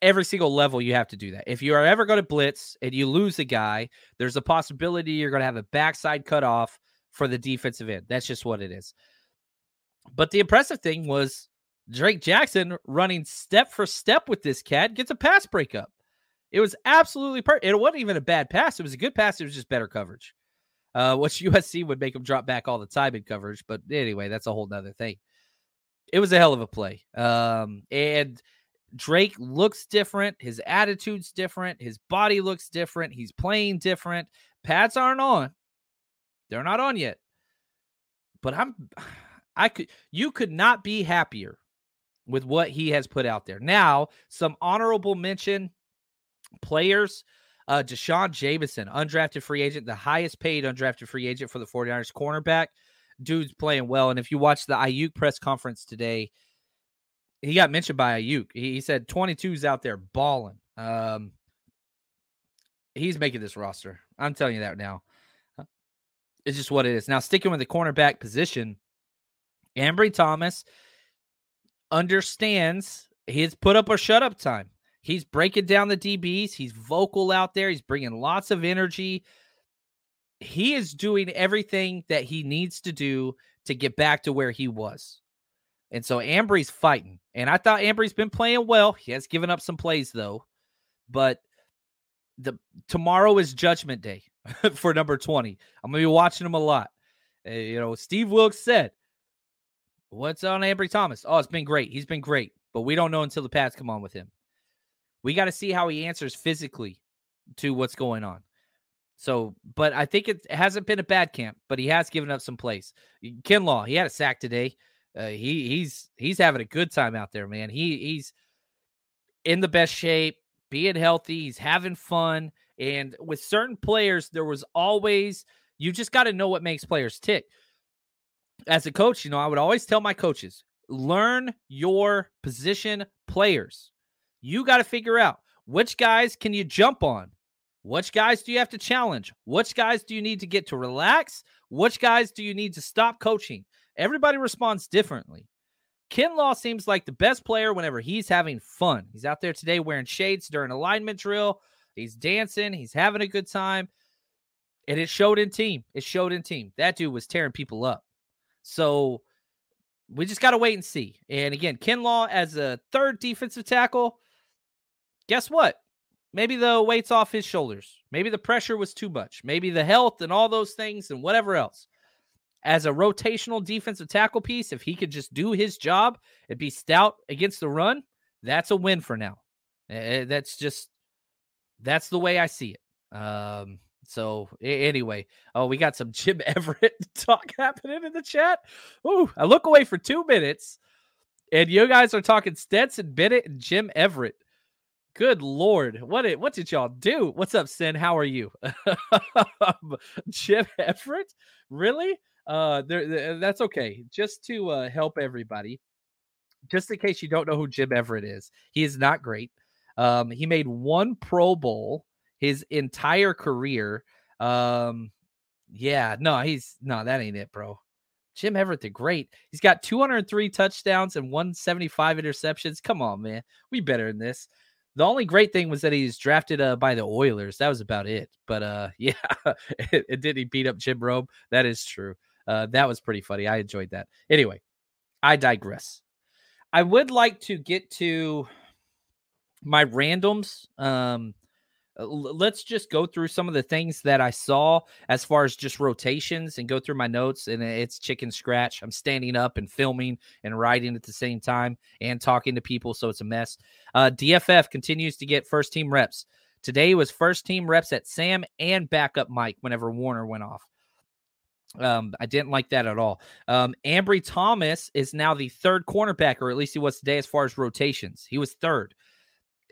every single level you have to do that. If you are ever going to blitz and you lose a guy, there's a possibility you're going to have a backside cut off for the defensive end. That's just what it is. But the impressive thing was Drake Jackson running step for step with this cat gets a pass breakup. It was absolutely perfect. It wasn't even a bad pass. It was a good pass. It was just better coverage. Uh, which USC would make him drop back all the time in coverage. But anyway, that's a whole nother thing. It was a hell of a play. Um, and Drake looks different. His attitude's different. His body looks different. He's playing different. Pads aren't on. They're not on yet. But I'm I could you could not be happier with what he has put out there. Now, some honorable mention players. Uh D'Shawn Jamison, undrafted free agent, the highest paid undrafted free agent for the 49ers cornerback. Dude's playing well. And if you watch the Aiyuk press conference today, he got mentioned by Aiyuk. He, he said 22's out there balling. Um, he's making this roster. I'm telling you that now. It's just what it is. Now, sticking with the cornerback position, Ambry Thomas understands he's put up a shut up time. He's breaking down the DBs. He's vocal out there. He's bringing lots of energy. He is doing everything that he needs to do to get back to where he was. And so Ambry's fighting. And I thought Ambry's been playing well. He has given up some plays though. But the tomorrow is judgment day for number 20. I'm going to be watching him a lot. Uh, you know, Steve Wilks said, What's on Ambry Thomas? Oh, it's been great. He's been great. But we don't know until the pads come on with him. We got to see how he answers physically to what's going on. So, but I think it hasn't been a bad camp, but he has given up some plays. Kinlaw, he had a sack today. Uh, he he's he's having a good time out there, man. He he's in the best shape, being healthy, he's having fun. And with certain players, there was always you just got to know what makes players tick. As a coach, you know, I would always tell my coaches, learn your position players. You got to figure out which guys can you jump on? Which guys do you have to challenge? Which guys do you need to get to relax? Which guys do you need to stop coaching? Everybody responds differently. Kinlaw seems like the best player whenever he's having fun. He's out there today wearing shades during alignment drill. He's dancing. He's having a good time. And it showed in team. It showed in team. That dude was tearing people up. So we just got to wait and see. And again, Kinlaw as a third defensive tackle, guess what? maybe the weight's off his shoulders. Maybe the pressure was too much. Maybe the health and all those things and whatever else. As a rotational defensive tackle piece, if he could just do his job and be stout against the run, that's a win for now. That's just that's the way I see it. Um, so anyway, oh, we got some Jim Everett talk happening in the chat. Ooh, I look away for two minutes, and you guys are talking Stetson Bennett and Jim Everett. Good lord, what it what did y'all do? What's up, Sin? How are you, Jim Everett? Really? Uh, there, that's okay. Just to uh, help everybody, just in case you don't know who Jim Everett is, he is not great. Um, he made one Pro Bowl his entire career. Um, yeah, no, he's no, that ain't it, bro. Jim Everett, the great. He's got 203 touchdowns and 175 interceptions. Come on, man. We better than this. The only great thing was that he's drafted uh, by the Oilers. That was about it. But uh, yeah, it, it did he beat up Jim Rome? That is true. Uh, that was pretty funny. I enjoyed that. Anyway, I digress. I would like to get to my randoms. Um, let's just go through some of the things that I saw as far as just rotations and go through my notes. And it's chicken scratch. I'm standing up and filming and writing at the same time and talking to people. So it's a mess. Uh, DFF continues to get first team reps. Today was first team reps at Sam and backup Mike whenever Warner went off. Um, I didn't like that at all. Um, Ambry Thomas is now the third cornerback, or at least he was today as far as rotations. He was third.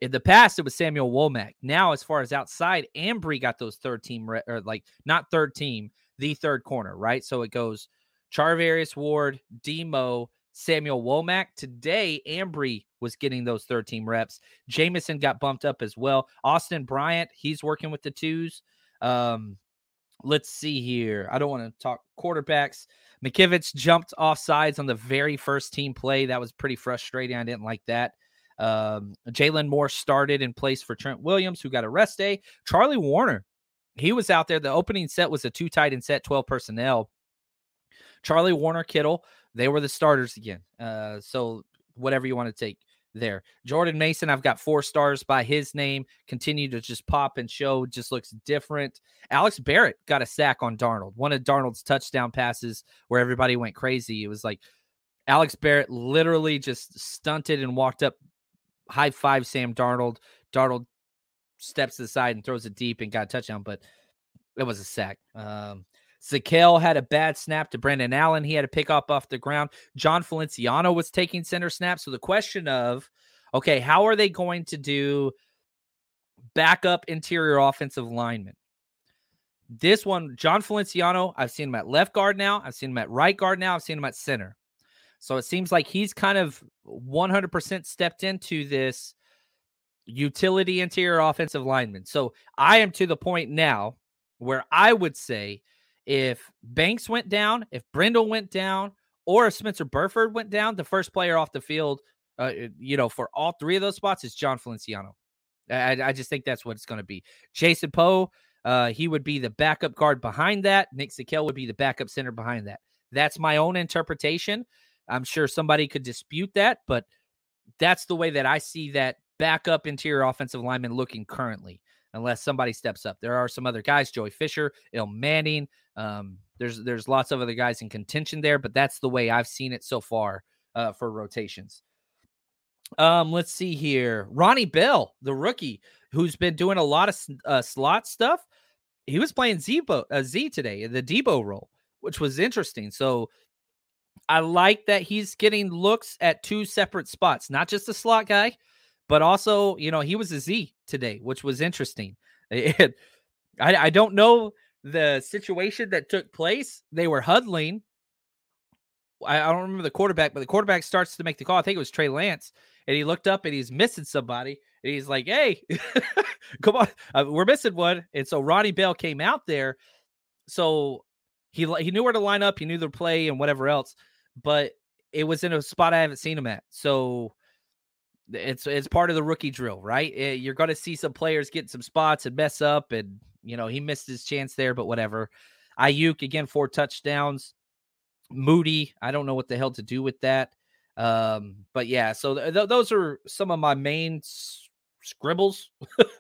In the past, it was Samuel Womack. Now, as far as outside, Ambry got those third team, re- or like not third team, the third corner, right? So it goes Charvarius Ward, Demo, Samuel Womack. Today, Ambry was getting those third team reps. Jamison got bumped up as well. Austin Bryant, he's working with the twos. Um, let's see here. I don't want to talk quarterbacks. McKivitz jumped off sides on the very first team play. That was pretty frustrating. I didn't like that. Um, Jaylon Moore started in place for Trent Williams, who got a rest day. Charlie Woerner, he was out there. The opening set was a two tight end set, 12 personnel. Charlie Woerner, Kittle, they were the starters again. Uh, so whatever you want to take there. Jordan Mason, I've got four stars by his name. Continue to just pop and show, just looks different. Alex Barrett got a sack on Darnold, one of Darnold's touchdown passes where everybody went crazy. It was like Alex Barrett literally just stunted and walked up high five Sam Darnold. Darnold steps to the side and throws it deep and got a touchdown, but it was a sack. Um, Zakelj had a bad snap to Brandon Allen. He had to pick up off the ground. Jon Feliciano was taking center snap. So the question of, okay, how are they going to do backup interior offensive linemen? This one, Jon Feliciano, I've seen him at left guard now. I've seen him at right guard now. I've seen him at center. So it seems like he's kind of 100% stepped into this utility interior offensive lineman. So I am to the point now where I would say if Banks went down, if Brendel went down, or if Spencer Burford went down, the first player off the field, uh, you know, for all three of those spots is Jon Feliciano. I, I just think that's what it's going to be. Jason Poe, uh, he would be the backup guard behind that. Nick Zakelj would be the backup center behind that. That's my own interpretation. I'm sure somebody could dispute that, but that's the way that I see that backup interior offensive lineman looking currently, unless somebody steps up. There are some other guys, Joey Fisher, Il Manning. Um, there's there's lots of other guys in contention there, but that's the way I've seen it so far uh, for rotations. Um, let's see here. Ronnie Bell, the rookie, who's been doing a lot of uh, slot stuff. He was playing uh, Z today, the Deebo role, which was interesting. So I like that he's getting looks at two separate spots, not just a slot guy, but also, you know, he was a Z today, which was interesting. It, I, I don't know the situation that took place. They were huddling. I, I don't remember the quarterback, but the quarterback starts to make the call. I think it was Trey Lance, and he looked up and he's missing somebody, and he's like, "Hey, come on, uh, we're missing one." And so Ronnie Bell came out there, so he he knew where to line up, he knew the play and whatever else but it was in a spot I haven't seen him at. So it's it's part of the rookie drill, right? Eh, you're going to see some players get some spots and mess up, and you know he missed his chance there, but whatever. Aiyuk again, four touchdowns. Moody, I don't know what the hell to do with that. Um, but yeah, so th- th- those are some of my main scribbles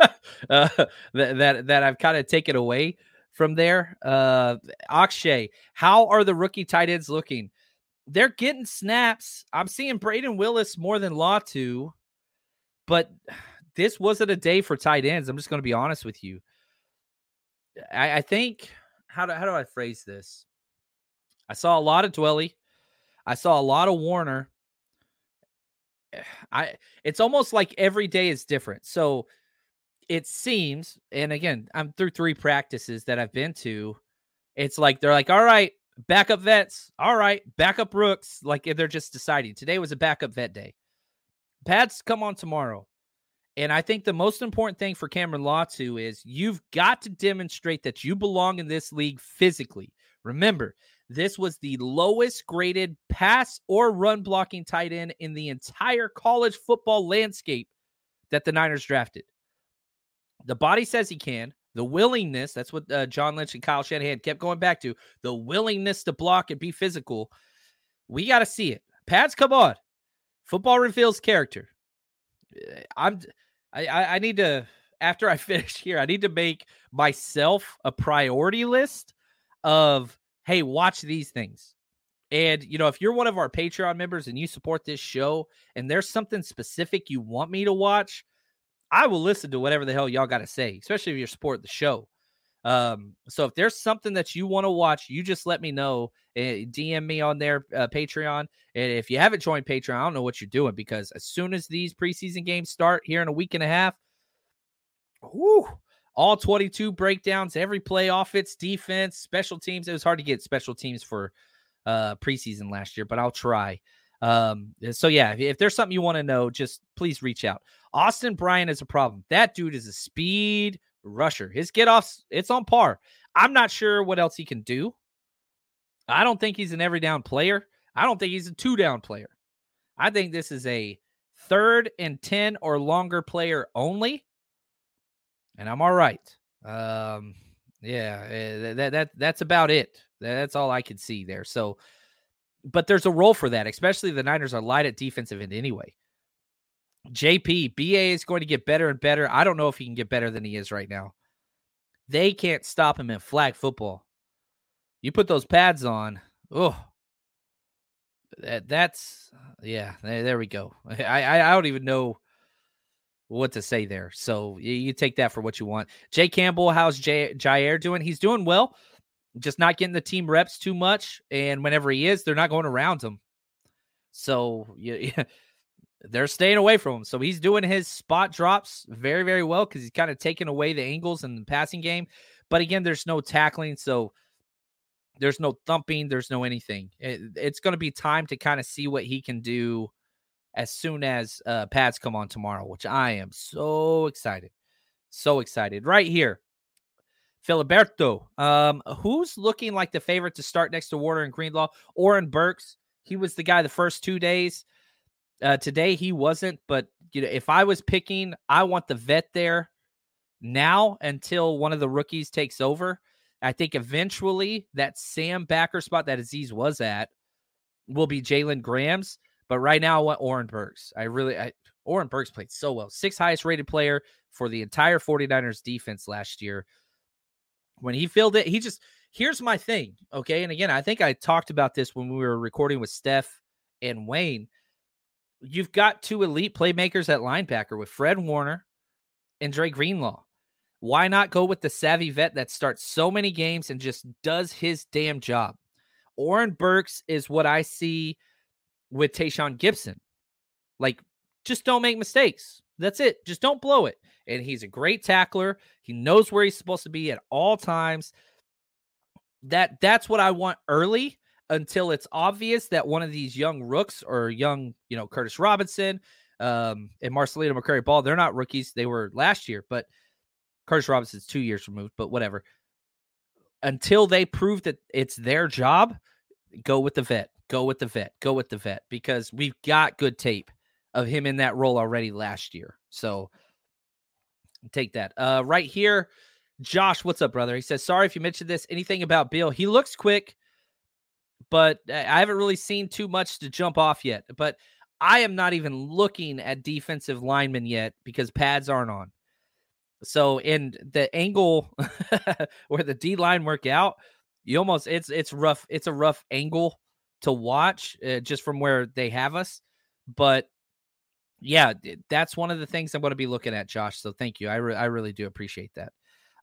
uh, that, that that I've kind of taken away from there. Uh, Akshay, how are the rookie tight ends looking? They're getting snaps. I'm seeing Brayden Willis more than Latu, but this wasn't a day for tight ends. I'm just going to be honest with you. I, I think how do how do I phrase this? I saw a lot of Dwelley. I saw a lot of Warner. Eh, I it's almost like every day is different. So it seems, and again, I'm through three practices that I've been to. It's like they're like, all right, backup vets, all right, backup rooks. Like they're just deciding. Today was a backup vet day. Pads come on tomorrow. And I think the most important thing for Cameron Latu is you've got to demonstrate that you belong in this league physically. Remember, this was the lowest graded pass or run blocking tight end in the entire college football landscape that the Niners drafted. The body says he can. The willingness, that's what uh, John Lynch and Kyle Shanahan kept going back to the willingness to block and be physical. We got to see it. Pads, come on. Football reveals character. Eh, I'm, I, I need to, after I finish here, I need to make myself a priority list of, hey, watch these things. And, you know, if you're one of our Patreon members and you support this show and there's something specific you want me to watch, I will listen to whatever the hell y'all got to say, especially if you're support the show. Um, so if there's something that you want to watch, you just let me know. Uh, DM me on their uh, Patreon. And if you haven't joined Patreon, I don't know what you're doing because as soon as these preseason games start here in a week and a half, whoo, all 22 breakdowns, every play, offense, defense, special teams. It was hard to get special teams for uh preseason last year, but I'll try. Um, so yeah, if, if there's something you want to know, just please reach out. Austin Bryant is a problem. That dude is a speed rusher. His get offs, it's on par. I'm not sure what else he can do. I don't think he's an every down player. I don't think he's a two down player. I think this is a third and 10 or longer player only. And I'm all right. Um, yeah, eh, that, that that's about it. That's all I can see there. So, but there's a role for that, especially the Niners are light at defensive end anyway. JP, BA is going to get better and better. I don't know if he can get better than he is right now. They can't stop him in flag football. You put those pads on. Oh, that, that's yeah. There, we go. I, I, I don't even know what to say there. So you, you take that for what you want. Jay Campbell, how's Jay Jair doing? He's doing well, just not getting the team reps too much. And whenever he is, they're not going around him. So yeah, they're staying away from him. So he's doing his spot drops very, very well because he's kind of taking away the angles in the passing game. But again, there's no tackling. So there's no thumping. There's no anything. It, it's going to be time to kind of see what he can do as soon as uh, pads come on tomorrow, which I am so excited. So excited. Right here. Filiberto. Um, who's looking like the favorite to start next to Warner and Greenlaw? Oren Burks. He was the guy the first two days. Uh, today he wasn't, but you know, if I was picking, I want the vet there now until one of the rookies takes over. I think eventually that Sam backer spot that Azeez was at will be Jalen Graham's. But right now, I want Oren Burks. I really, I, Oren Burks played so well. Sixth highest rated player for the entire 49ers defense last year. When he filled it, he just, here's my thing. Okay. And again, I think I talked about this when we were recording with Steph and Wayne you've got two elite playmakers at linebacker with Fred Warner and Dre Greenlaw. Why not go with the savvy vet that starts so many games and just does his damn job? Oren Burks is what I see with Tashaun Gipson. Like, just don't make mistakes. That's it. Just don't blow it. And he's a great tackler. He knows where he's supposed to be at all times. That that's what I want early until it's obvious that one of these young rooks or young, you know, Curtis Robinson um, and Marcelino McCrary Ball, they're not rookies. They were last year, but Curtis Robinson's two years removed, but whatever. Until they prove that it's their job, go with the vet, go with the vet, go with the vet, because we've got good tape of him in that role already last year. So take that. Uh, right here, Josh, what's up, brother? He says, Sorry if you mentioned this. Anything about Bill? He looks quick but I haven't really seen too much to jump off yet. But I am not even looking at defensive linemen yet because pads aren't on. So in the angle where the D line work out, you almost it's it's rough. It's a rough angle to watch uh, just from where they have us. But yeah, that's one of the things I'm going to be looking at, Josh. So thank you. I re- I really do appreciate that.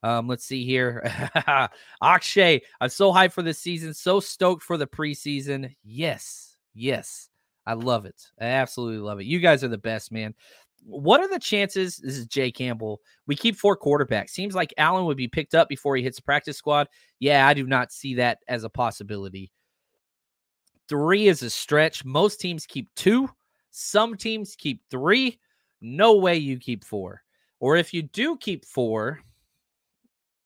Um, let's see here. Akshay, I'm so hyped for this season. So stoked for the preseason. Yes, yes. I love it. I absolutely love it. You guys are the best, man. What are the chances? This is Jay Campbell. We keep four quarterbacks. Seems like Allen would be picked up before he hits the practice squad. Yeah, I do not see that as a possibility. Three is a stretch. Most teams keep two. Some teams keep three. No way you keep four. Or if you do keep four,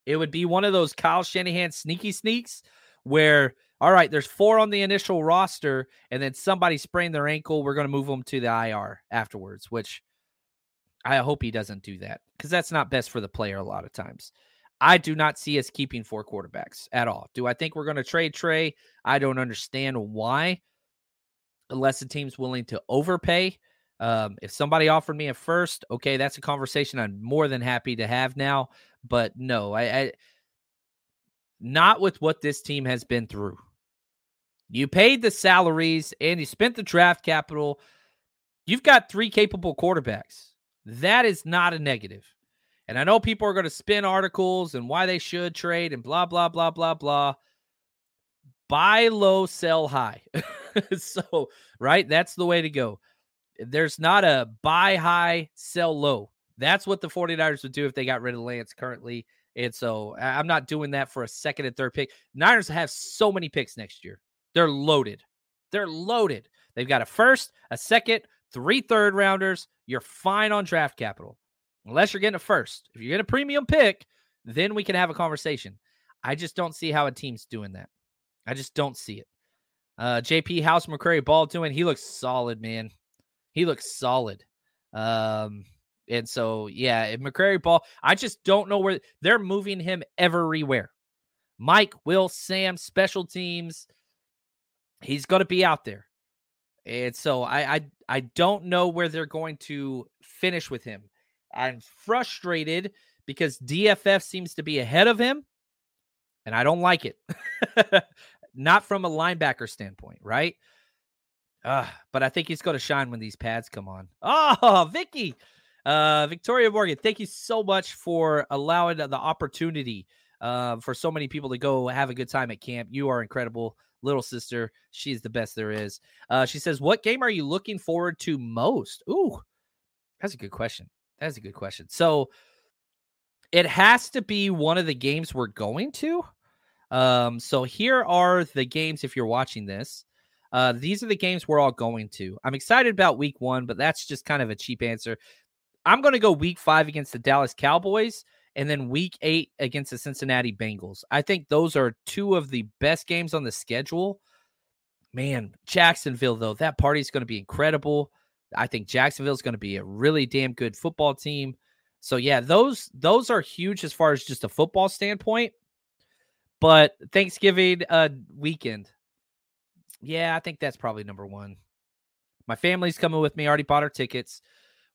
it would be one of those Kyle Shanahan sneaky sneaks where, all right, there's four on the initial roster, and then somebody sprained their ankle. We're going to move them to the IR afterwards, which I hope he doesn't do that because that's not best for the player a lot of times. I do not see us keeping four quarterbacks at all. Do I think we're going to trade Trey? I don't understand why, unless the team's willing to overpay. Um, if somebody offered me a first, okay, that's a conversation I'm more than happy to have now. But no, I, I not with what this team has been through. You paid the salaries and you spent the draft capital. You've got three capable quarterbacks. That is not a negative. And I know people are going to spin articles and why they should trade and blah, blah, blah, blah, blah. Buy low, sell high. so, right? That's the way to go. There's not a buy high, sell low. That's what the 49ers would do if they got rid of Lance currently. And so I'm not doing that for a second and third pick. Niners have so many picks next year. They're loaded. They're loaded. They've got a first, a second, three third rounders. You're fine on draft capital. Unless you're getting a first. If you're getting a premium pick, then we can have a conversation. I just don't see how a team's doing that. I just don't see it. Uh, JP House McCrary Ball doing. He looks solid, man. He looks solid. Um, and so, yeah, McCrary Ball, I just don't know where they're moving him everywhere. Mike, Will, Sam, special teams. He's going to be out there. And so I, I I don't know where they're going to finish with him. I'm frustrated because DFF seems to be ahead of him, and I don't like it. Not from a linebacker standpoint, right? Uh, but I think he's going to shine when these pads come on. Oh, Vicky, uh, Victoria Morgan, thank you so much for allowing the opportunity uh, for so many people to go have a good time at camp. You are incredible, little sister. She's the best there is. Uh, she says, "What game are you looking forward to most?" Ooh, that's a good question. That's a good question. So it has to be one of the games we're going to. Um, so here are the games if you're watching this. Uh, these are the games we're all going to. I'm excited about week one, but that's just kind of a cheap answer. I'm going to go week five against the Dallas Cowboys and then week eight against the Cincinnati Bengals. I think those are two of the best games on the schedule. Man, Jacksonville, though, that party is going to be incredible. I think Jacksonville is going to be a really damn good football team. So yeah, those those are huge as far as just a football standpoint. But Thanksgiving uh weekend. Yeah, I think that's probably number 1. My family's coming with me, already bought our tickets.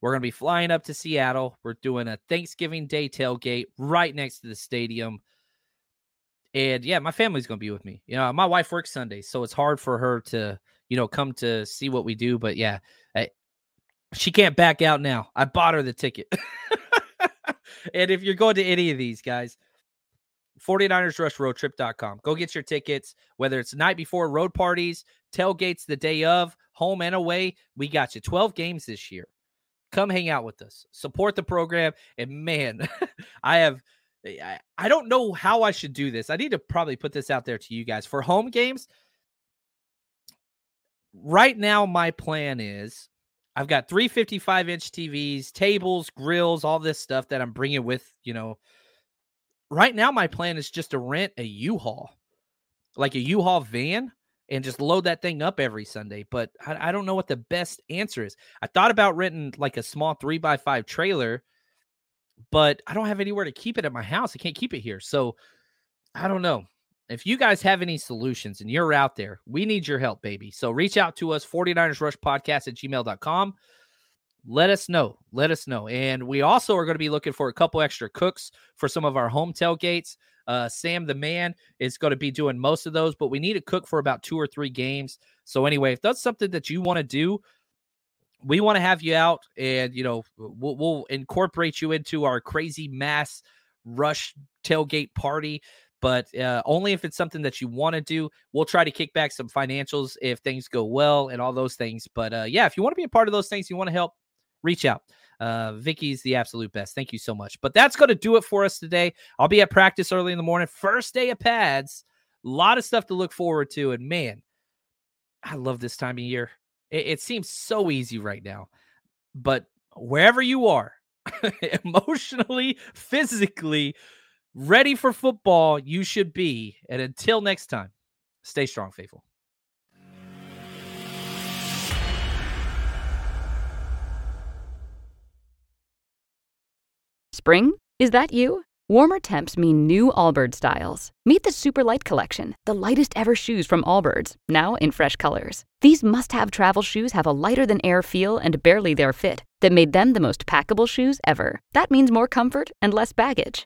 We're going to be flying up to Seattle. We're doing a Thanksgiving Day tailgate right next to the stadium. And yeah, my family's going to be with me. You know, my wife works Sunday, so it's hard for her to, you know, come to see what we do. But yeah, I, she can't back out now. I bought her the ticket. and if you're going to any of these guys, 49ers Rush Road Trip.com. Go get your tickets, whether it's night before road parties, tailgates the day of, home and away. We got you 12 games this year. Come hang out with us, support the program. And man, I have, eh, I, I don't know how I should do this. I need to probably put this out there to you guys for home games. Right now, my plan is I've got three 55 inch TVs, tables, grills, all this stuff that I'm bringing with, you know. Right now, my plan is just to rent a U Haul, like a U Haul van and just load that thing up every Sunday. But I, I, don't know what the best answer is. I thought about renting like a small three by five trailer, but I don't have anywhere to keep it at my house. I can't keep it here. So I don't know. If you guys have any solutions and you're out there, we need your help, baby. So reach out to us, 49ers Rush Podcast at gmail.com. Let us know. Let us know. And we also are going to be looking for a couple extra cooks for some of our home tailgates. Uh, Sam the man is going to be doing most of those, but we need a cook for about two or three games. So anyway, if that's something that you want to do, we want to have you out, and you know we'll, we'll incorporate you into our crazy mass rush tailgate party but uh, only if it's something that you want to do. We'll try to kick back some financials if things go well and all those things. But uh, yeah, if you want to be a part of those things, you want to help, reach out. Uh, Vicky's the absolute best. Thank you so much. But that's going to do it for us today. I'll be at practice early in the morning. First day of pads. A lot of stuff to look forward to. And man, I love this time of year. It, it seems so easy right now. But wherever you are, emotionally, physically, ready for football, you should be. And until next time, stay strong, faithful. Spring? Is that you? Warmer temps mean new Allbirds styles. Meet the Super Light Collection, the lightest ever shoes from Allbirds, now in fresh colors. These must have travel shoes have a lighter than air feel and barely their fit that made them the most packable shoes ever. That means more comfort and less baggage.